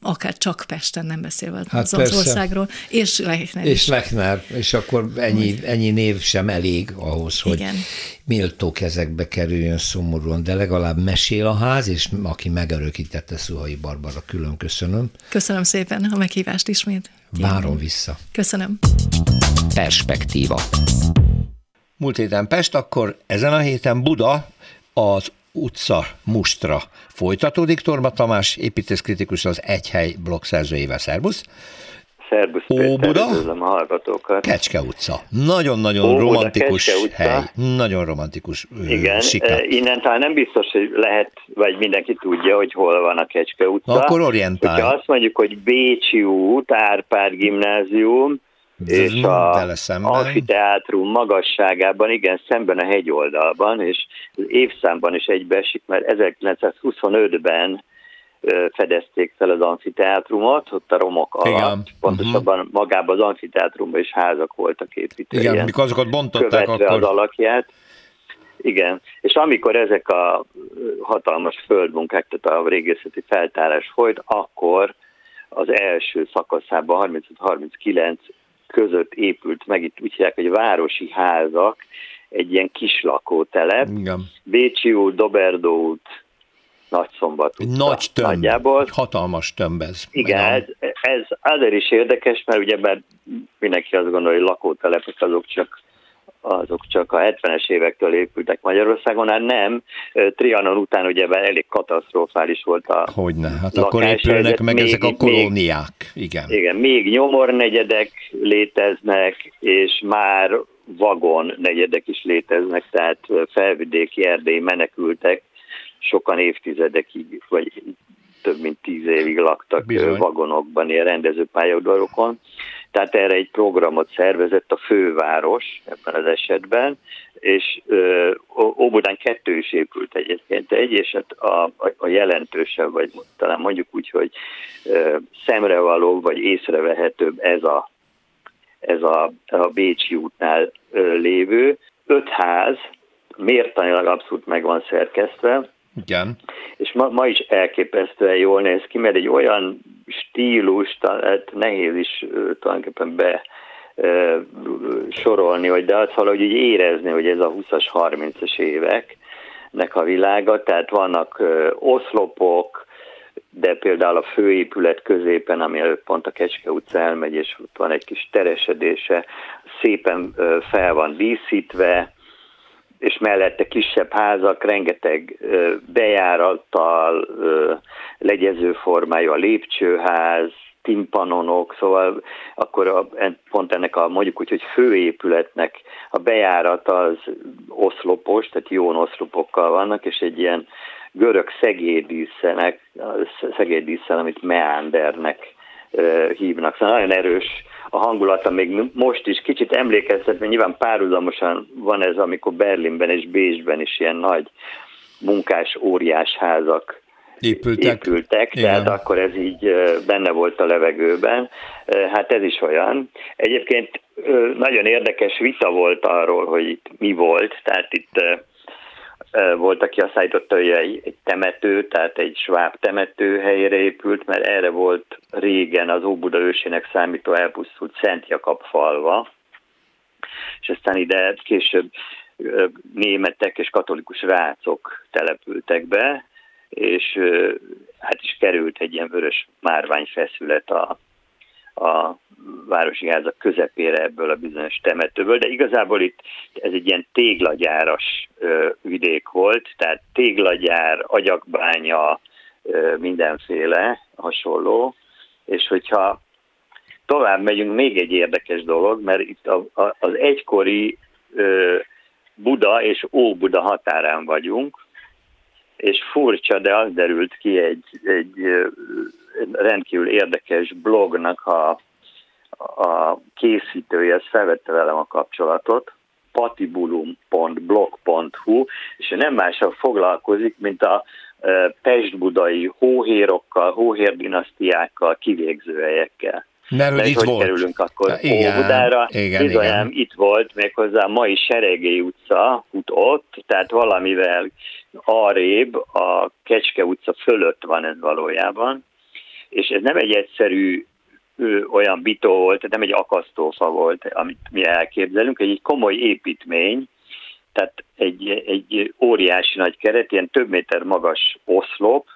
akár csak Pesten, nem beszélve hát az országról, és Lechner És Lechner, és akkor ennyi, ennyi név sem elég ahhoz, hogy Igen. méltó kezekbe kerüljön szomorúan, de legalább mesél a ház, és aki megörökítette Szuhai Barbara, külön köszönöm. Köszönöm szépen a meghívást ismét. Várom vissza. Köszönöm. Perspektíva. Múlt héten Pest, akkor ezen a héten Buda az utca mustra folytatódik. Torma Tamás építészkritikus az Egyhely blog szerzőjével. Szervusz! Szerbusz Péter, a hallgatókat. Kecske utca. Nagyon-nagyon Óbuda, romantikus Kecske utca. hely. Nagyon romantikus Igen, sikat. innen talán nem biztos, hogy lehet, vagy mindenki tudja, hogy hol van a Kecske utca. Akkor orientálj. Ha azt mondjuk, hogy Bécsi út, Árpád gimnázium, és a amfiteátrum magasságában, igen, szemben a hegyoldalban, és az évszámban is egybeesik, mert 1925-ben fedezték fel az amfiteátrumot, ott a romok alatt, Igen. pontosabban uh-huh. magában az amfiteátrumban is házak voltak építve. Igen, mikor azokat bontották, akkor... az alakját. Igen, és amikor ezek a hatalmas földmunkák, tehát a régészeti feltárás folyt, akkor az első szakaszában 35-39 között épült meg, itt úgy hívják, hogy városi házak, egy ilyen kis lakótelep. Igen. Bécsi út, Doberdó út, Nagyszombat utca. Nagy tömb, nagyjából. Egy hatalmas tömb ez. Igen, ez, ez azért is érdekes, mert ugye mert mindenki azt gondolja, hogy lakótelepek azok csak azok csak a 70-es évektől épültek Magyarországon, hát nem. Trianon után ugye elég katasztrofális volt a Hogyne, hát akkor épülnek meg még, ezek a kolóniák. Igen. Igen, még nyomornegyedek léteznek, és már vagon negyedek is léteznek, tehát felvidéki erdélyi menekültek, sokan évtizedekig, vagy több mint tíz évig laktak Bizony. vagonokban, ilyen rendezőpályaudvarokon. Tehát erre egy programot szervezett a főváros ebben az esetben, és Óbudán kettő is épült egyébként egy, és hát a, a, a jelentősebb, vagy talán mondjuk úgy, hogy szemrevaló, vagy észrevehetőbb ez a, ez a, a Bécsi útnál lévő. Öt ház, mértanilag abszolút meg van szerkesztve, igen. És ma, ma is elképesztően jól néz ki, mert egy olyan stílus, hát nehéz is tulajdonképpen be sorolni, hogy de azt valahogy így érezni, hogy ez a 20-as, 30-as éveknek a világa, tehát vannak oszlopok, de például a főépület középen, ami előtt pont a Kecske utca elmegy, és ott van egy kis teresedése, szépen fel van díszítve, és mellette kisebb házak, rengeteg bejárattal, legyező formájú a lépcsőház, timpanonok, szóval akkor a, pont ennek a mondjuk úgy, hogy főépületnek a bejárat az oszlopos, tehát jó oszlopokkal vannak, és egy ilyen görög szegédíszenek, szegédíszen, amit meandernek hívnak. Szóval nagyon erős a hangulata még most is kicsit emlékeztet, mert nyilván párhuzamosan van ez, amikor Berlinben és Bécsben is ilyen nagy munkás óriás házak épültek, épültek tehát akkor ez így benne volt a levegőben. Hát ez is olyan. Egyébként nagyon érdekes vita volt arról, hogy itt mi volt, tehát itt volt, aki azt állította, hogy egy, temető, tehát egy sváb temető helyére épült, mert erre volt régen az Óbuda ősének számító elpusztult Szent Jakab falva, és aztán ide később németek és katolikus rácok települtek be, és hát is került egy ilyen vörös márványfeszület a, a városi házak közepére ebből a bizonyos temetőből, de igazából itt ez egy ilyen téglagyáras vidék volt, tehát téglagyár, agyakbánya, mindenféle hasonló, és hogyha tovább megyünk, még egy érdekes dolog, mert itt a, a, az egykori Buda és Óbuda határán vagyunk, és furcsa, de az derült ki egy, egy rendkívül érdekes blognak a, a készítője, felvette velem a kapcsolatot, patibulum.blog.hu, és nem mással foglalkozik, mint a pestbudai hóhérokkal, hóhérdinasztiákkal, kivégzőhelyekkel. Mert itt hogy volt. kerülünk akkor igen, Óbudára? Igen, Bizonyám, igen. itt volt méghozzá a mai Seregély utca út ott, tehát valamivel arrébb a Kecske utca fölött van ez valójában, és ez nem egy egyszerű ő, olyan bitó volt, nem egy akasztófa volt, amit mi elképzelünk, egy komoly építmény, tehát egy, egy óriási nagy keret, ilyen több méter magas oszlop,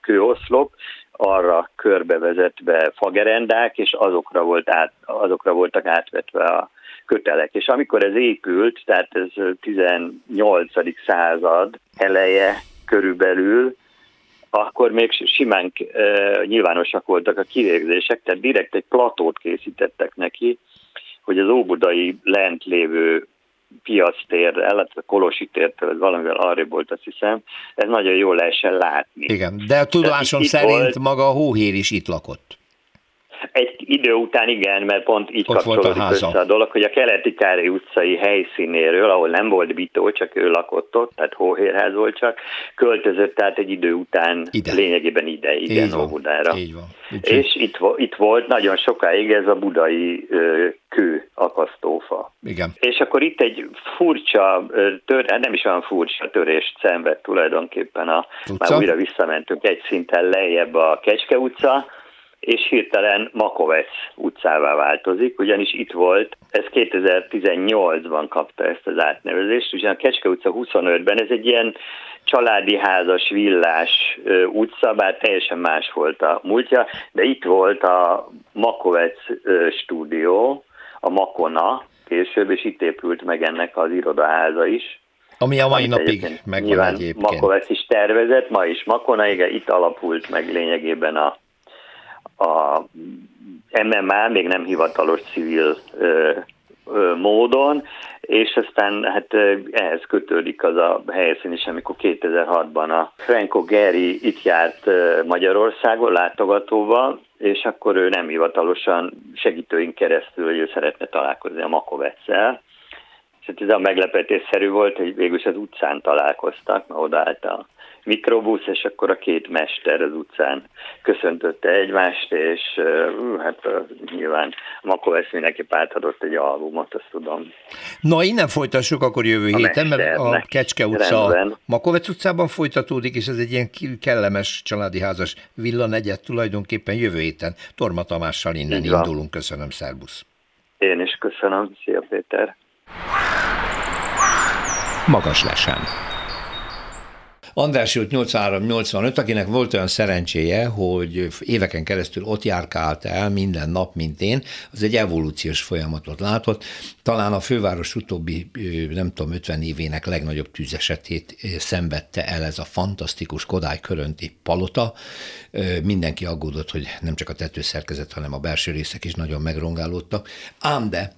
kőoszlop, arra körbevezetve fagerendák, és azokra, volt át, azokra voltak átvetve a kötelek. És amikor ez épült, tehát ez 18. század eleje körülbelül, akkor még simán e, nyilvánosak voltak a kivégzések, tehát direkt egy platót készítettek neki, hogy az óbudai lent lévő piactérrel, illetve Kolosi tértől, ez valamivel arra volt, azt hiszem, ez nagyon jól lehessen látni. Igen, de a tudomásom szerint volt, maga a hóhér is itt lakott. Egy idő után igen, mert pont így Ott kapcsolódik a össze a dolog, hogy a keleti Károly utcai helyszínéről, ahol nem volt bitó, csak ő lakott ott, tehát hóhérház volt csak, költözött tehát egy idő után ide. lényegében ide, igen, így Óbudára. Így van. Úgy És itt, itt volt nagyon sokáig ez a budai ö, kő akasztófa. Igen. És akkor itt egy furcsa, tör, hát nem is olyan furcsa törést szenved tulajdonképpen a, Utca? már újra visszamentünk egy szinten lejjebb a Kecske utca, és hirtelen Makovec utcává változik, ugyanis itt volt, ez 2018-ban kapta ezt az átnevezést, ugyan a Kecske utca 25-ben ez egy ilyen családi házas, villás utca, bár teljesen más volt a múltja, de itt volt a Makovec stúdió, a Makona később, és itt épült meg ennek az irodaháza is. Ami a mai napig megvan egyébként. Makovec is tervezett, ma is Makona, igen, itt alapult meg lényegében a a MMA még nem hivatalos civil módon, és aztán hát ehhez kötődik az a helyszín is, amikor 2006-ban a Franco Geri itt járt Magyarországon látogatóval, és akkor ő nem hivatalosan segítőink keresztül, hogy ő szeretne találkozni a Makovetszel. És hát ez a meglepetésszerű volt, hogy végül az utcán találkoztak, mert odaállt a mikrobusz, és akkor a két mester az utcán köszöntötte egymást, és hát nyilván Makovesz mindenképp átadott egy albumot, azt tudom. Na, innen folytassuk akkor jövő a héten, mert a Kecske utca Rendben. Makovec utcában folytatódik, és ez egy ilyen kellemes családi házas villa negyed tulajdonképpen jövő héten. Torma Tamással innen indulunk. Köszönöm, szervusz! Én is köszönöm. Szia, Péter! Magas lesen. András Jút 83-85, akinek volt olyan szerencséje, hogy éveken keresztül ott járkált el minden nap, mint én, az egy evolúciós folyamatot látott. Talán a főváros utóbbi, nem tudom, 50 évének legnagyobb tűzesetét szenvedte el ez a fantasztikus Kodály Körönti palota. Mindenki aggódott, hogy nem csak a tetőszerkezet, hanem a belső részek is nagyon megrongálódtak. Ám de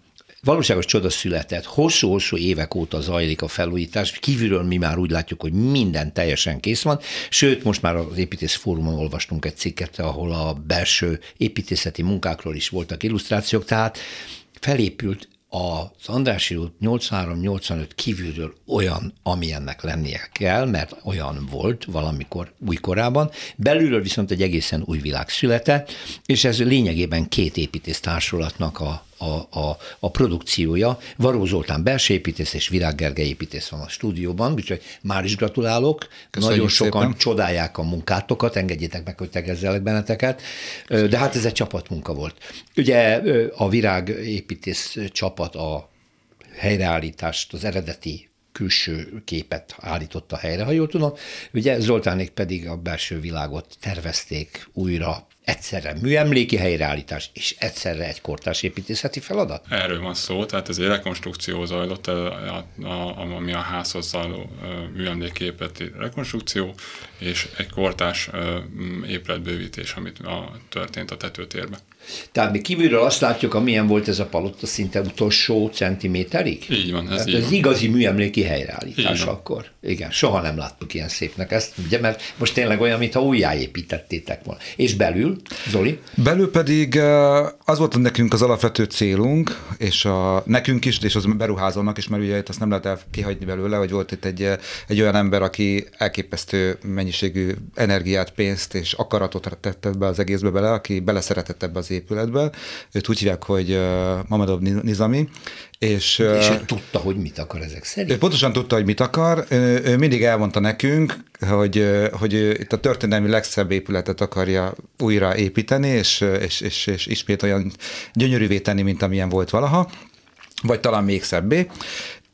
valóságos csoda született. Hosszú-hosszú évek óta zajlik a felújítás. Kívülről mi már úgy látjuk, hogy minden teljesen kész van. Sőt, most már az építész fórumon olvastunk egy cikket, ahol a belső építészeti munkákról is voltak illusztrációk. Tehát felépült az Andrási út 83-85 kívülről olyan, amilyennek lennie kell, mert olyan volt valamikor újkorában, belülről viszont egy egészen új világ született, és ez lényegében két építész társulatnak a a, a, a produkciója. Varó Zoltán belső építész és Virág Gergely építész van a stúdióban, úgyhogy már is gratulálok. Köszönjük Nagyon sokan szépen. csodálják a munkátokat, engedjétek meg, hogy tegezzelek benneteket. De hát ez egy csapatmunka volt. Ugye a Virág építész csapat a helyreállítást, az eredeti külső képet állította helyre, ha jól tudom. Ugye Zoltánék pedig a belső világot tervezték újra, egyszerre műemléki helyreállítás és egyszerre egy kortárs építészeti feladat? Erről van szó, tehát ez egy rekonstrukció zajlott, ami a házhoz zajló műemléképeti rekonstrukció, és egy kortárs épületbővítés, amit történt a tetőtérben. Tehát mi kívülről azt látjuk, amilyen volt ez a palota szinte utolsó centiméterig? Így van, ez, így ez van. igazi műemléki helyreállítás akkor. Igen, soha nem láttuk ilyen szépnek ezt, ugye, mert most tényleg olyan, mintha újjáépítettétek volna. És belül, Zoli? Belül pedig az volt nekünk az alapvető célunk, és a, nekünk is, és az beruházónak is, mert ugye itt azt nem lehet el kihagyni belőle, hogy volt itt egy, egy olyan ember, aki elképesztő mennyiségű energiát, pénzt és akaratot tett be az egészbe bele, aki beleszeretett ebbe az épületbe. Őt úgy hívják, hogy Mamedov Nizami, és, és ő tudta, hogy mit akar ezek szerint? Ő pontosan tudta, hogy mit akar. Ő, ő mindig elmondta nekünk, hogy, hogy itt a történelmi legszebb épületet akarja újra építeni, és, és, és, és ismét olyan gyönyörűvé tenni, mint amilyen volt valaha, vagy talán még szebbé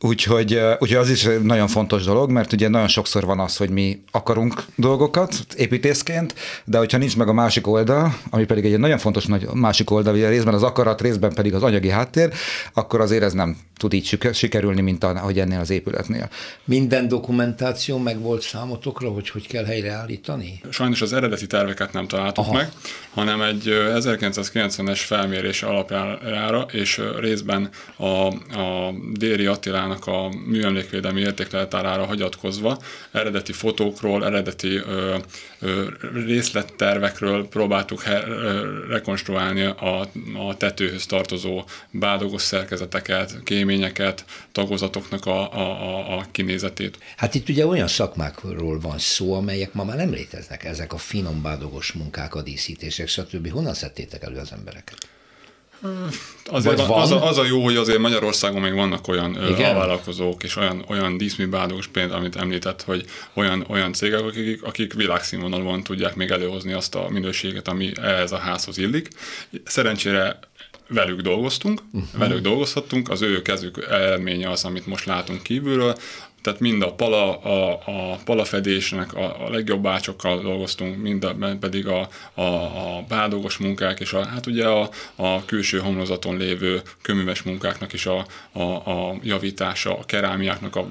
Úgyhogy, úgyhogy az is nagyon fontos dolog, mert ugye nagyon sokszor van az, hogy mi akarunk dolgokat építészként, de hogyha nincs meg a másik oldal, ami pedig egy nagyon fontos nagy másik oldal, ugye részben az akarat, részben pedig az anyagi háttér, akkor azért ez nem tud így sikerülni, mint ahogy ennél az épületnél. Minden dokumentáció meg volt számotokra, hogy hogy kell helyreállítani? Sajnos az eredeti terveket nem találtuk Aha. meg, hanem egy 1990-es felmérés alapjára, és részben a, a Déri Attilának a műemlékvédelmi értékletárára hagyatkozva eredeti fotókról, eredeti ö, ö, részlettervekről próbáltuk he, ö, rekonstruálni a, a tetőhöz tartozó bádogos szerkezeteket, kéményeket, tagozatoknak a, a, a kinézetét. Hát itt ugye olyan szakmákról van szó, amelyek ma már nem léteznek, ezek a finom bádogos munkák, a díszítések, stb. Honnan szedtétek elő az embereket? Azért van? Az, a, az a jó, hogy azért Magyarországon még vannak olyan alvállalkozók és olyan, olyan díszműbádogos például, amit említett, hogy olyan, olyan cégek, akik, akik világszínvonalon tudják még előhozni azt a minőséget, ami ehhez a házhoz illik. Szerencsére velük dolgoztunk, uh-huh. velük dolgozhattunk, az ő kezük eredménye az, amit most látunk kívülről, tehát mind a pala, a, a palafedésnek a, a legjobb bácsokkal dolgoztunk, mind a, pedig a, a, a bádogos munkák, és a, hát ugye a, a külső homlozaton lévő köműves munkáknak is a, a, a javítása, a kerámiáknak a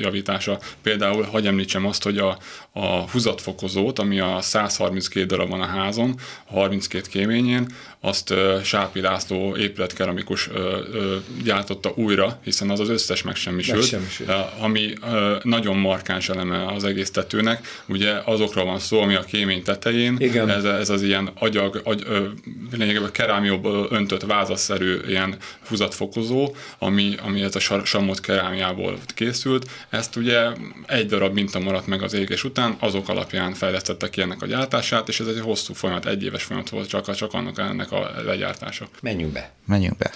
javítása. Például, hagyj említsem azt, hogy a, a húzatfokozót, ami a 132 darab van a házon, a 32 kéményén, azt Sápi László épületkeramikus gyártotta újra, hiszen az az összes megsemmisült, megsemmisült. ami nagyon markáns eleme az egész tetőnek. Ugye azokról van szó, ami a kémény tetején, Igen. Ez, ez az ilyen agyag, agy, lényegében kerámióból öntött vázaszerű ilyen húzatfokozó, ami, ami ez a samot kerámiából készült. Ezt ugye egy darab minta maradt meg az éges után, azok alapján fejlesztettek ki ennek a gyártását, és ez egy hosszú folyamat, egy éves folyamat volt csak, csak annak ennek a legyártása. Menjünk be. Menjünk be.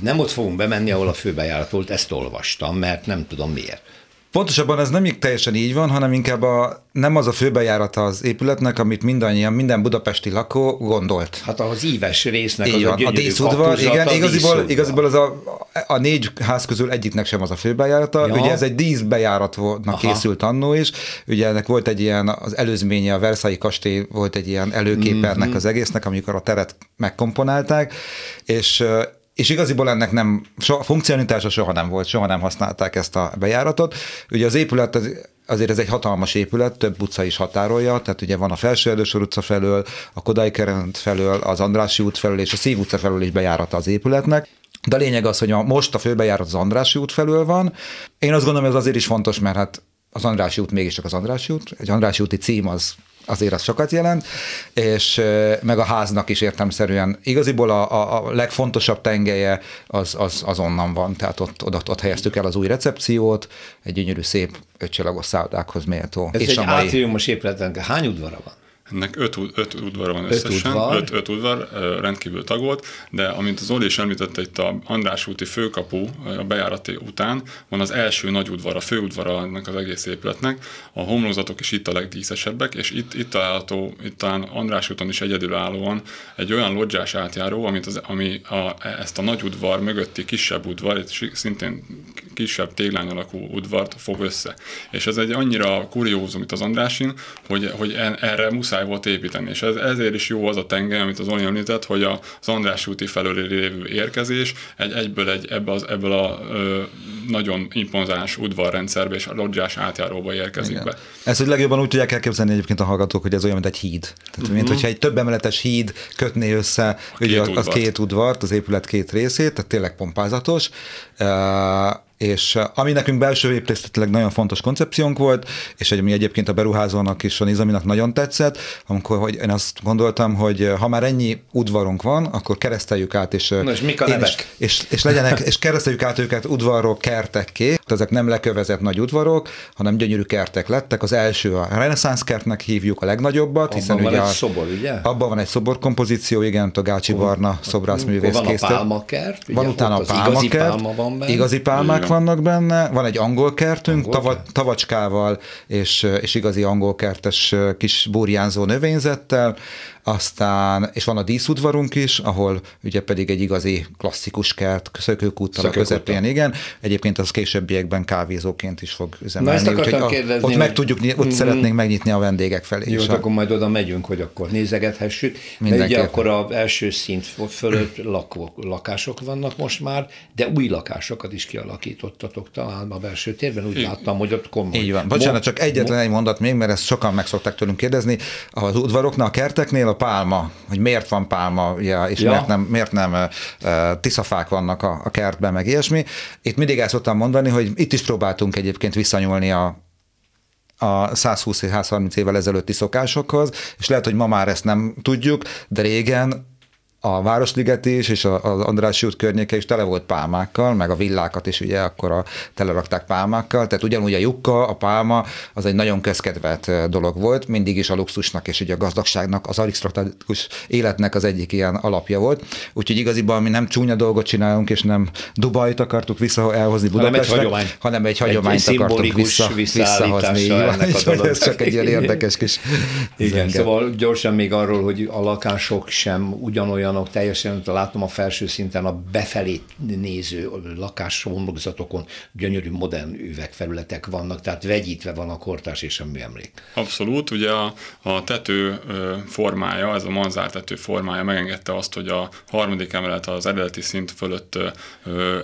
Nem ott fogunk bemenni, ahol a főbejárat volt, ezt olvastam, mert nem tudom miért. Pontosabban ez nem teljesen így van, hanem inkább a, nem az a főbejárata az épületnek, amit mindannyian, minden budapesti lakó gondolt. Hát az íves résznek így az van, a, a díszudvar, igen, a igaziból, igaziból az a, a négy ház közül egyiknek sem az a főbejárata. Ja. Ugye ez egy díszbejáratnak készült annó is. Ugye ennek volt egy ilyen, az előzménye, a Versailles kastély volt egy ilyen előképernek mm-hmm. az egésznek, amikor a teret megkomponálták, és és igaziból ennek nem, so, a funkcionitása soha nem volt, soha nem használták ezt a bejáratot. Ugye az épület az, azért ez egy hatalmas épület, több utca is határolja, tehát ugye van a Felső Erdősor utca felől, a Kodály Kerent felől, az Andrássy út felől és a Szív utca felől is bejárata az épületnek. De a lényeg az, hogy a, most a főbejárat az Andrássy út felől van. Én azt gondolom, hogy ez azért is fontos, mert hát az Andrássy út mégiscsak az Andrássy út. Egy Andrássy úti cím az azért az sokat jelent, és meg a háznak is értemszerűen. Igaziból a, a legfontosabb tengelye az, az, az onnan van, tehát ott, ott, ott helyeztük el az új recepciót, egy gyönyörű szép ötcsillagos szállodákhoz méltó. Ez és egy a mai... átriumos épületen hány udvara van? Ennek öt, öt udvar van összesen, öt udvar. Öt, öt udvar, rendkívül tagolt, de amint az Oli is említette, itt a András úti főkapu a bejárati után van az első nagy udvar, a főudvara ennek az egész épületnek, a homlózatok is itt a legdíszesebbek, és itt, itt található, itt talán András úton is egyedülállóan egy olyan lodzsás átjáró, amit az, ami a, ezt a nagy udvar mögötti kisebb udvar, itt szintén kisebb téglány alakú udvart fog össze. És ez egy annyira kuriózum itt az Andrásin, hogy, hogy erre muszáj volt építeni. És ez, ezért is jó az a tengely, amit az Oli említett, hogy az András úti felől lévő érkezés egy, egyből egy, ebből, az, ebből a ö, nagyon impozáns udvarrendszerbe és a lodzsás átjáróba érkezik Igen. be. Ezt hogy legjobban úgy tudják elképzelni egyébként a hallgatók, hogy ez olyan, mint egy híd. Tehát, uh-huh. mint hogyha egy több emeletes híd kötné össze a ugye, két az, az két udvart, az épület két részét, tehát tényleg pompázatos. Uh, és ami nekünk belső építészetileg nagyon fontos koncepciónk volt, és ami egyébként a beruházónak és a Nizaminak nagyon tetszett, amikor hogy én azt gondoltam, hogy ha már ennyi udvarunk van, akkor kereszteljük át, és, Na és, mik a és, és, és, legyenek, és kereszteljük át őket udvarról kertekké, ezek nem lekövezett nagy udvarok, hanem gyönyörű kertek lettek. Az első a reneszánsz kertnek hívjuk a legnagyobbat, hiszen abban ugye van egy szobor, ugye? Abban van egy szobor kompozíció, igen, a Gácsi Barna szobrászművész Van a pálmakert, van utána a pálmakert, igazi pálma van benne. Igazi pálmák vannak benne, van egy angol kertünk, angol tava, tavacskával és, és igazi angol kertes kis burjánzó növényzettel, aztán, és van a díszudvarunk is, ahol ugye pedig egy igazi klasszikus kert, szökőkúttal a közepén, igen. Egyébként az későbbiekben kávézóként is fog üzemelni. Na ezt úgyhogy kérdezni, ott meg tudjuk, ott mm-hmm. szeretnénk megnyitni a vendégek felé. Jó, akkor majd oda megyünk, hogy akkor nézegethessük. Mert ugye akkor az első szint fölött lakó, lakások vannak most már, de új lakásokat is kialakítottatok talán a belső térben. Úgy láttam, hogy ott komoly. Így van. Bocsánat, csak egyetlen egy mondat még, mert ezt sokan meg szokták tőlünk kérdezni. Az udvaroknál, a kerteknél a pálma, hogy miért van pálma, ugye, és ja. miért nem, miért nem uh, tiszafák vannak a, a kertben, meg ilyesmi. Itt mindig el szoktam mondani, hogy itt is próbáltunk egyébként visszanyúlni a a 120-130 évvel ezelőtti szokásokhoz, és lehet, hogy ma már ezt nem tudjuk, de régen a Városliget is, és az Andrássy út környéke is tele volt pálmákkal, meg a villákat is ugye akkor a, telerakták pálmákkal, tehát ugyanúgy a jukka, a pálma, az egy nagyon közkedvelt dolog volt, mindig is a luxusnak és ugye a gazdagságnak, az arisztokratikus életnek az egyik ilyen alapja volt. Úgyhogy igaziból mi nem csúnya dolgot csinálunk, és nem Dubajt akartuk vissza elhozni Budapestre, hanem egy, hagyomány. hanem egy hagyományt egy akartunk vissza, visszahozni. Ennek a ez csak egy ilyen érdekes kis Igen, zenge. szóval gyorsan még arról, hogy a lakások sem ugyanolyan olyanok teljesen, látom a felső szinten a befelé néző lakás homlokzatokon gyönyörű modern üvegfelületek vannak, tehát vegyítve van a kortás és a műemlék. Abszolút, ugye a, a tető formája, ez a manzár tető formája megengedte azt, hogy a harmadik emelet az eredeti szint fölött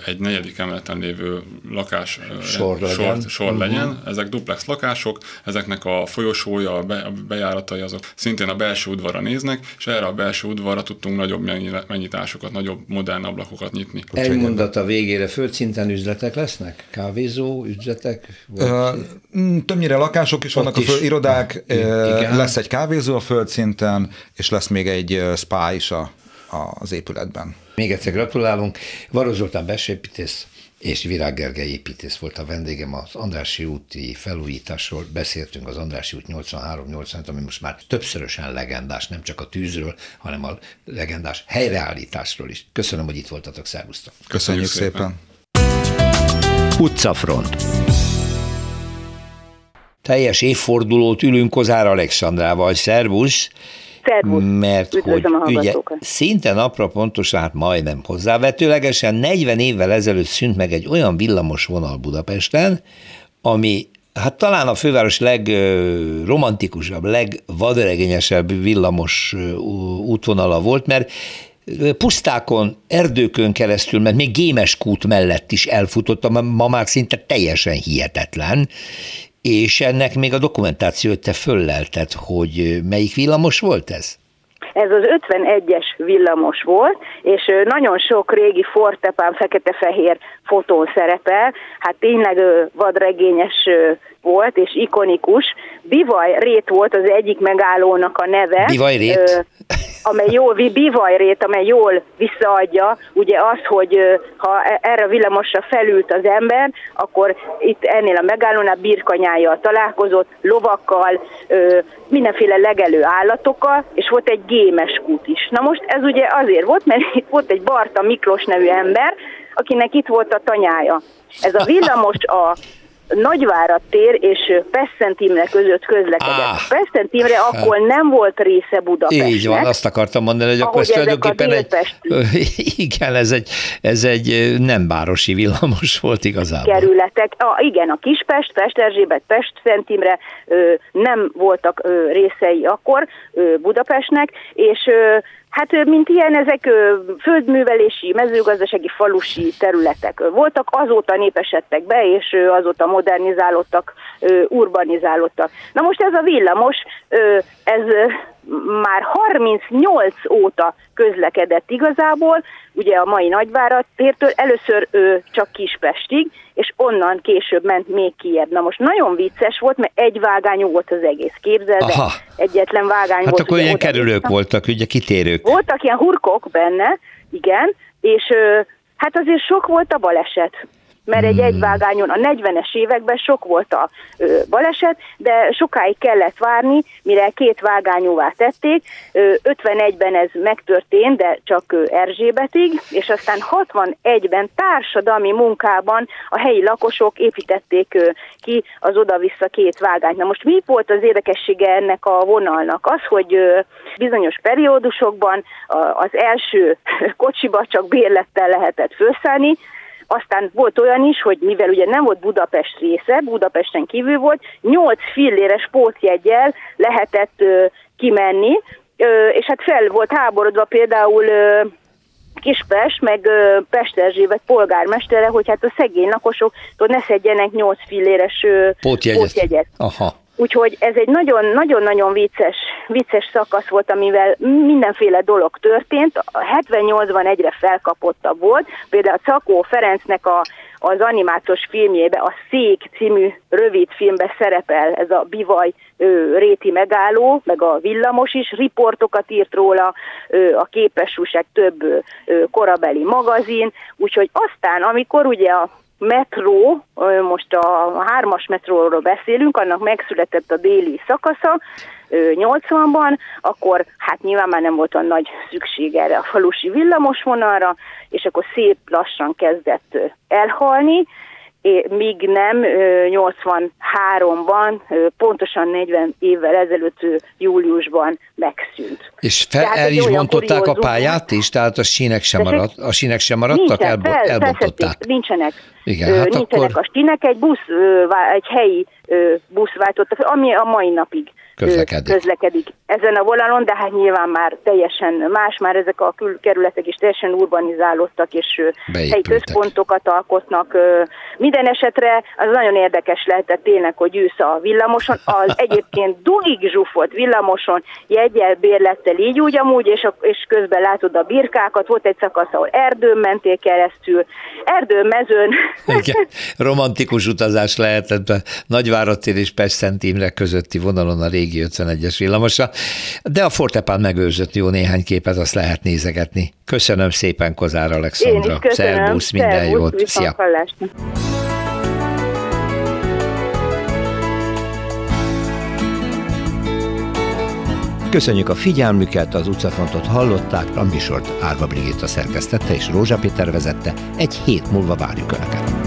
egy negyedik emeleten lévő lakás sor legyen. Sor, sor uh-huh. legyen. Ezek duplex lakások, ezeknek a folyosója, a, be, a bejáratai azok szintén a belső udvarra néznek, és erre a belső udvarra tudtunk nagyobb nagyobb mennyitásokat, nagyobb modern ablakokat nyitni. Egy mondat a végére, földszinten üzletek lesznek? Kávézó, üzletek? Vagy... Uh, többnyire lakások is Ott vannak, is. a föl, irodák, Igen. lesz egy kávézó a földszinten, és lesz még egy spa is a, a, az épületben. Még egyszer gratulálunk. Varozoltán Zoltán besépítész, és Virág Gergely építész volt a vendégem az Andrási úti felújításról. Beszéltünk az Andrási út 83-85, ami most már többszörösen legendás, nem csak a tűzről, hanem a legendás helyreállításról is. Köszönöm, hogy itt voltatok, szervusztok! Köszönjük, Köszönjük szépen! szépen. Utcafront Teljes évfordulót ülünk Kozár Alexandrával. Szervusz! Szervusz. Mert Üdvözlöm hogy ugye szinte napra pontosan, hát majdnem hozzávetőlegesen 40 évvel ezelőtt szűnt meg egy olyan villamos vonal Budapesten, ami hát talán a főváros legromantikusabb, legvadregényesebb villamos útvonala volt, mert pusztákon, erdőkön keresztül, mert még Gémes kút mellett is elfutottam, ma már szinte teljesen hihetetlen, és ennek még a dokumentáció te föllelted, hogy melyik villamos volt ez? Ez az 51-es villamos volt, és nagyon sok régi fortepán fekete-fehér fotón szerepel, hát tényleg vadregényes volt, és ikonikus. Bivaj Rét volt az egyik megállónak a neve. Bivaj Rét? Amely jól, bivajrét, amely jól visszaadja, ugye az, hogy ha e, erre a villamosra felült az ember, akkor itt ennél a megállónál birkanyájjal találkozott, lovakkal, mindenféle legelő állatokkal, és volt egy gémes kút is. Na most ez ugye azért volt, mert itt volt egy Barta Miklós nevű ember, akinek itt volt a tanyája. Ez a villamos a Nagyvárad tér és Peszent Imre között közlekedett. Ah, Peszent Imre akkor nem volt része Budapestnek. Így van, azt akartam mondani, hogy akkor ez tulajdonképpen egy, igen, ez egy, ez egy nem városi villamos volt igazából. Kerületek, a, igen, a Kispest, Pest Erzsébet, Pest Szent Imre ö, nem voltak részei akkor Budapestnek, és Hát mint ilyen, ezek földművelési, mezőgazdasági, falusi területek voltak, azóta népesedtek be, és azóta modernizálódtak, urbanizálódtak. Na most ez a villamos, ez már 38 óta közlekedett igazából, ugye a mai Nagyvárad tértől, először ő csak Kispestig, és onnan később ment még kiebb. Na most nagyon vicces volt, mert egy vágányú volt az egész, képzeld egyetlen vágány hát volt. akkor ilyen kerülők voltak, ugye kitérők. Voltak ilyen hurkok benne, igen, és hát azért sok volt a baleset. Mert egy egyvágányon a 40-es években sok volt a ö, baleset, de sokáig kellett várni, mire két vágányúvá tették. Ö, 51-ben ez megtörtént, de csak ö, Erzsébetig, és aztán 61-ben társadalmi munkában a helyi lakosok építették ö, ki az oda-vissza két vágányt. Na most mi volt az érdekessége ennek a vonalnak? Az, hogy ö, bizonyos periódusokban az első kocsiba csak bérlettel lehetett felszállni, aztán volt olyan is, hogy mivel ugye nem volt Budapest része, Budapesten kívül volt, 8 filléres pótjegyel lehetett ö, kimenni, ö, és hát fel volt háborodva például ö, Kispest, meg Pest Erzsébet polgármestere, hogy hát a szegény lakosok ne szedjenek 8 filléres pótjegyet. pótjegyet. Aha. Úgyhogy ez egy nagyon-nagyon vicces, vicces szakasz volt, amivel mindenféle dolog történt. 78-ban egyre felkapottabb volt. Például a Cakó Ferencnek a, az animációs filmjébe, a Szék című rövid filmbe szerepel ez a bivaj ö, réti megálló, meg a villamos is, riportokat írt róla, ö, a képesúság több ö, korabeli magazin, úgyhogy aztán, amikor ugye a metró, most a hármas metróról beszélünk, annak megszületett a déli szakasza 80-ban, akkor hát nyilván már nem volt olyan nagy szükség erre a falusi villamosvonalra, és akkor szép lassan kezdett elhalni, míg nem 83-ban, pontosan 40 évvel ezelőtt júliusban megszűnt. És fel, el is bontották a pályát is, tehát a sínek sem, maradt, a sínek sem maradtak, Nincsen, elbo, fel, elbontották. Nincsenek. Igen, hát nincsenek akkor... a sínek, egy busz, egy helyi busz váltotta, ami a mai napig közlekedik. közlekedik ezen a vonalon, de hát nyilván már teljesen más, már ezek a kerületek is teljesen urbanizálódtak, és Beépültek. helyi központokat alkotnak. Minden esetre az nagyon érdekes lehetett tényleg, hogy ülsz a villamoson, az egyébként dugig zsúfolt villamoson, jegyel, bérlettel így úgy amúgy, és, a, és közben látod a birkákat, volt egy szakasz, ahol erdőn mentél keresztül, erdőn, mezőn. Igen, romantikus utazás lehetett be Nagyvárad és Pest Szent Imre közötti vonalon a régi régi 51-es villamosra, de a Fortepán megőrzött jó néhány képet, azt lehet nézegetni. Köszönöm szépen Kozár Alexandra. Szerbusz, minden Szerbusz, jót. Szia! Köszönjük a figyelmüket, az utcafrontot hallották, a műsort Árva Brigitta szerkesztette és Rózsa Péter vezette. Egy hét múlva várjuk Önöket.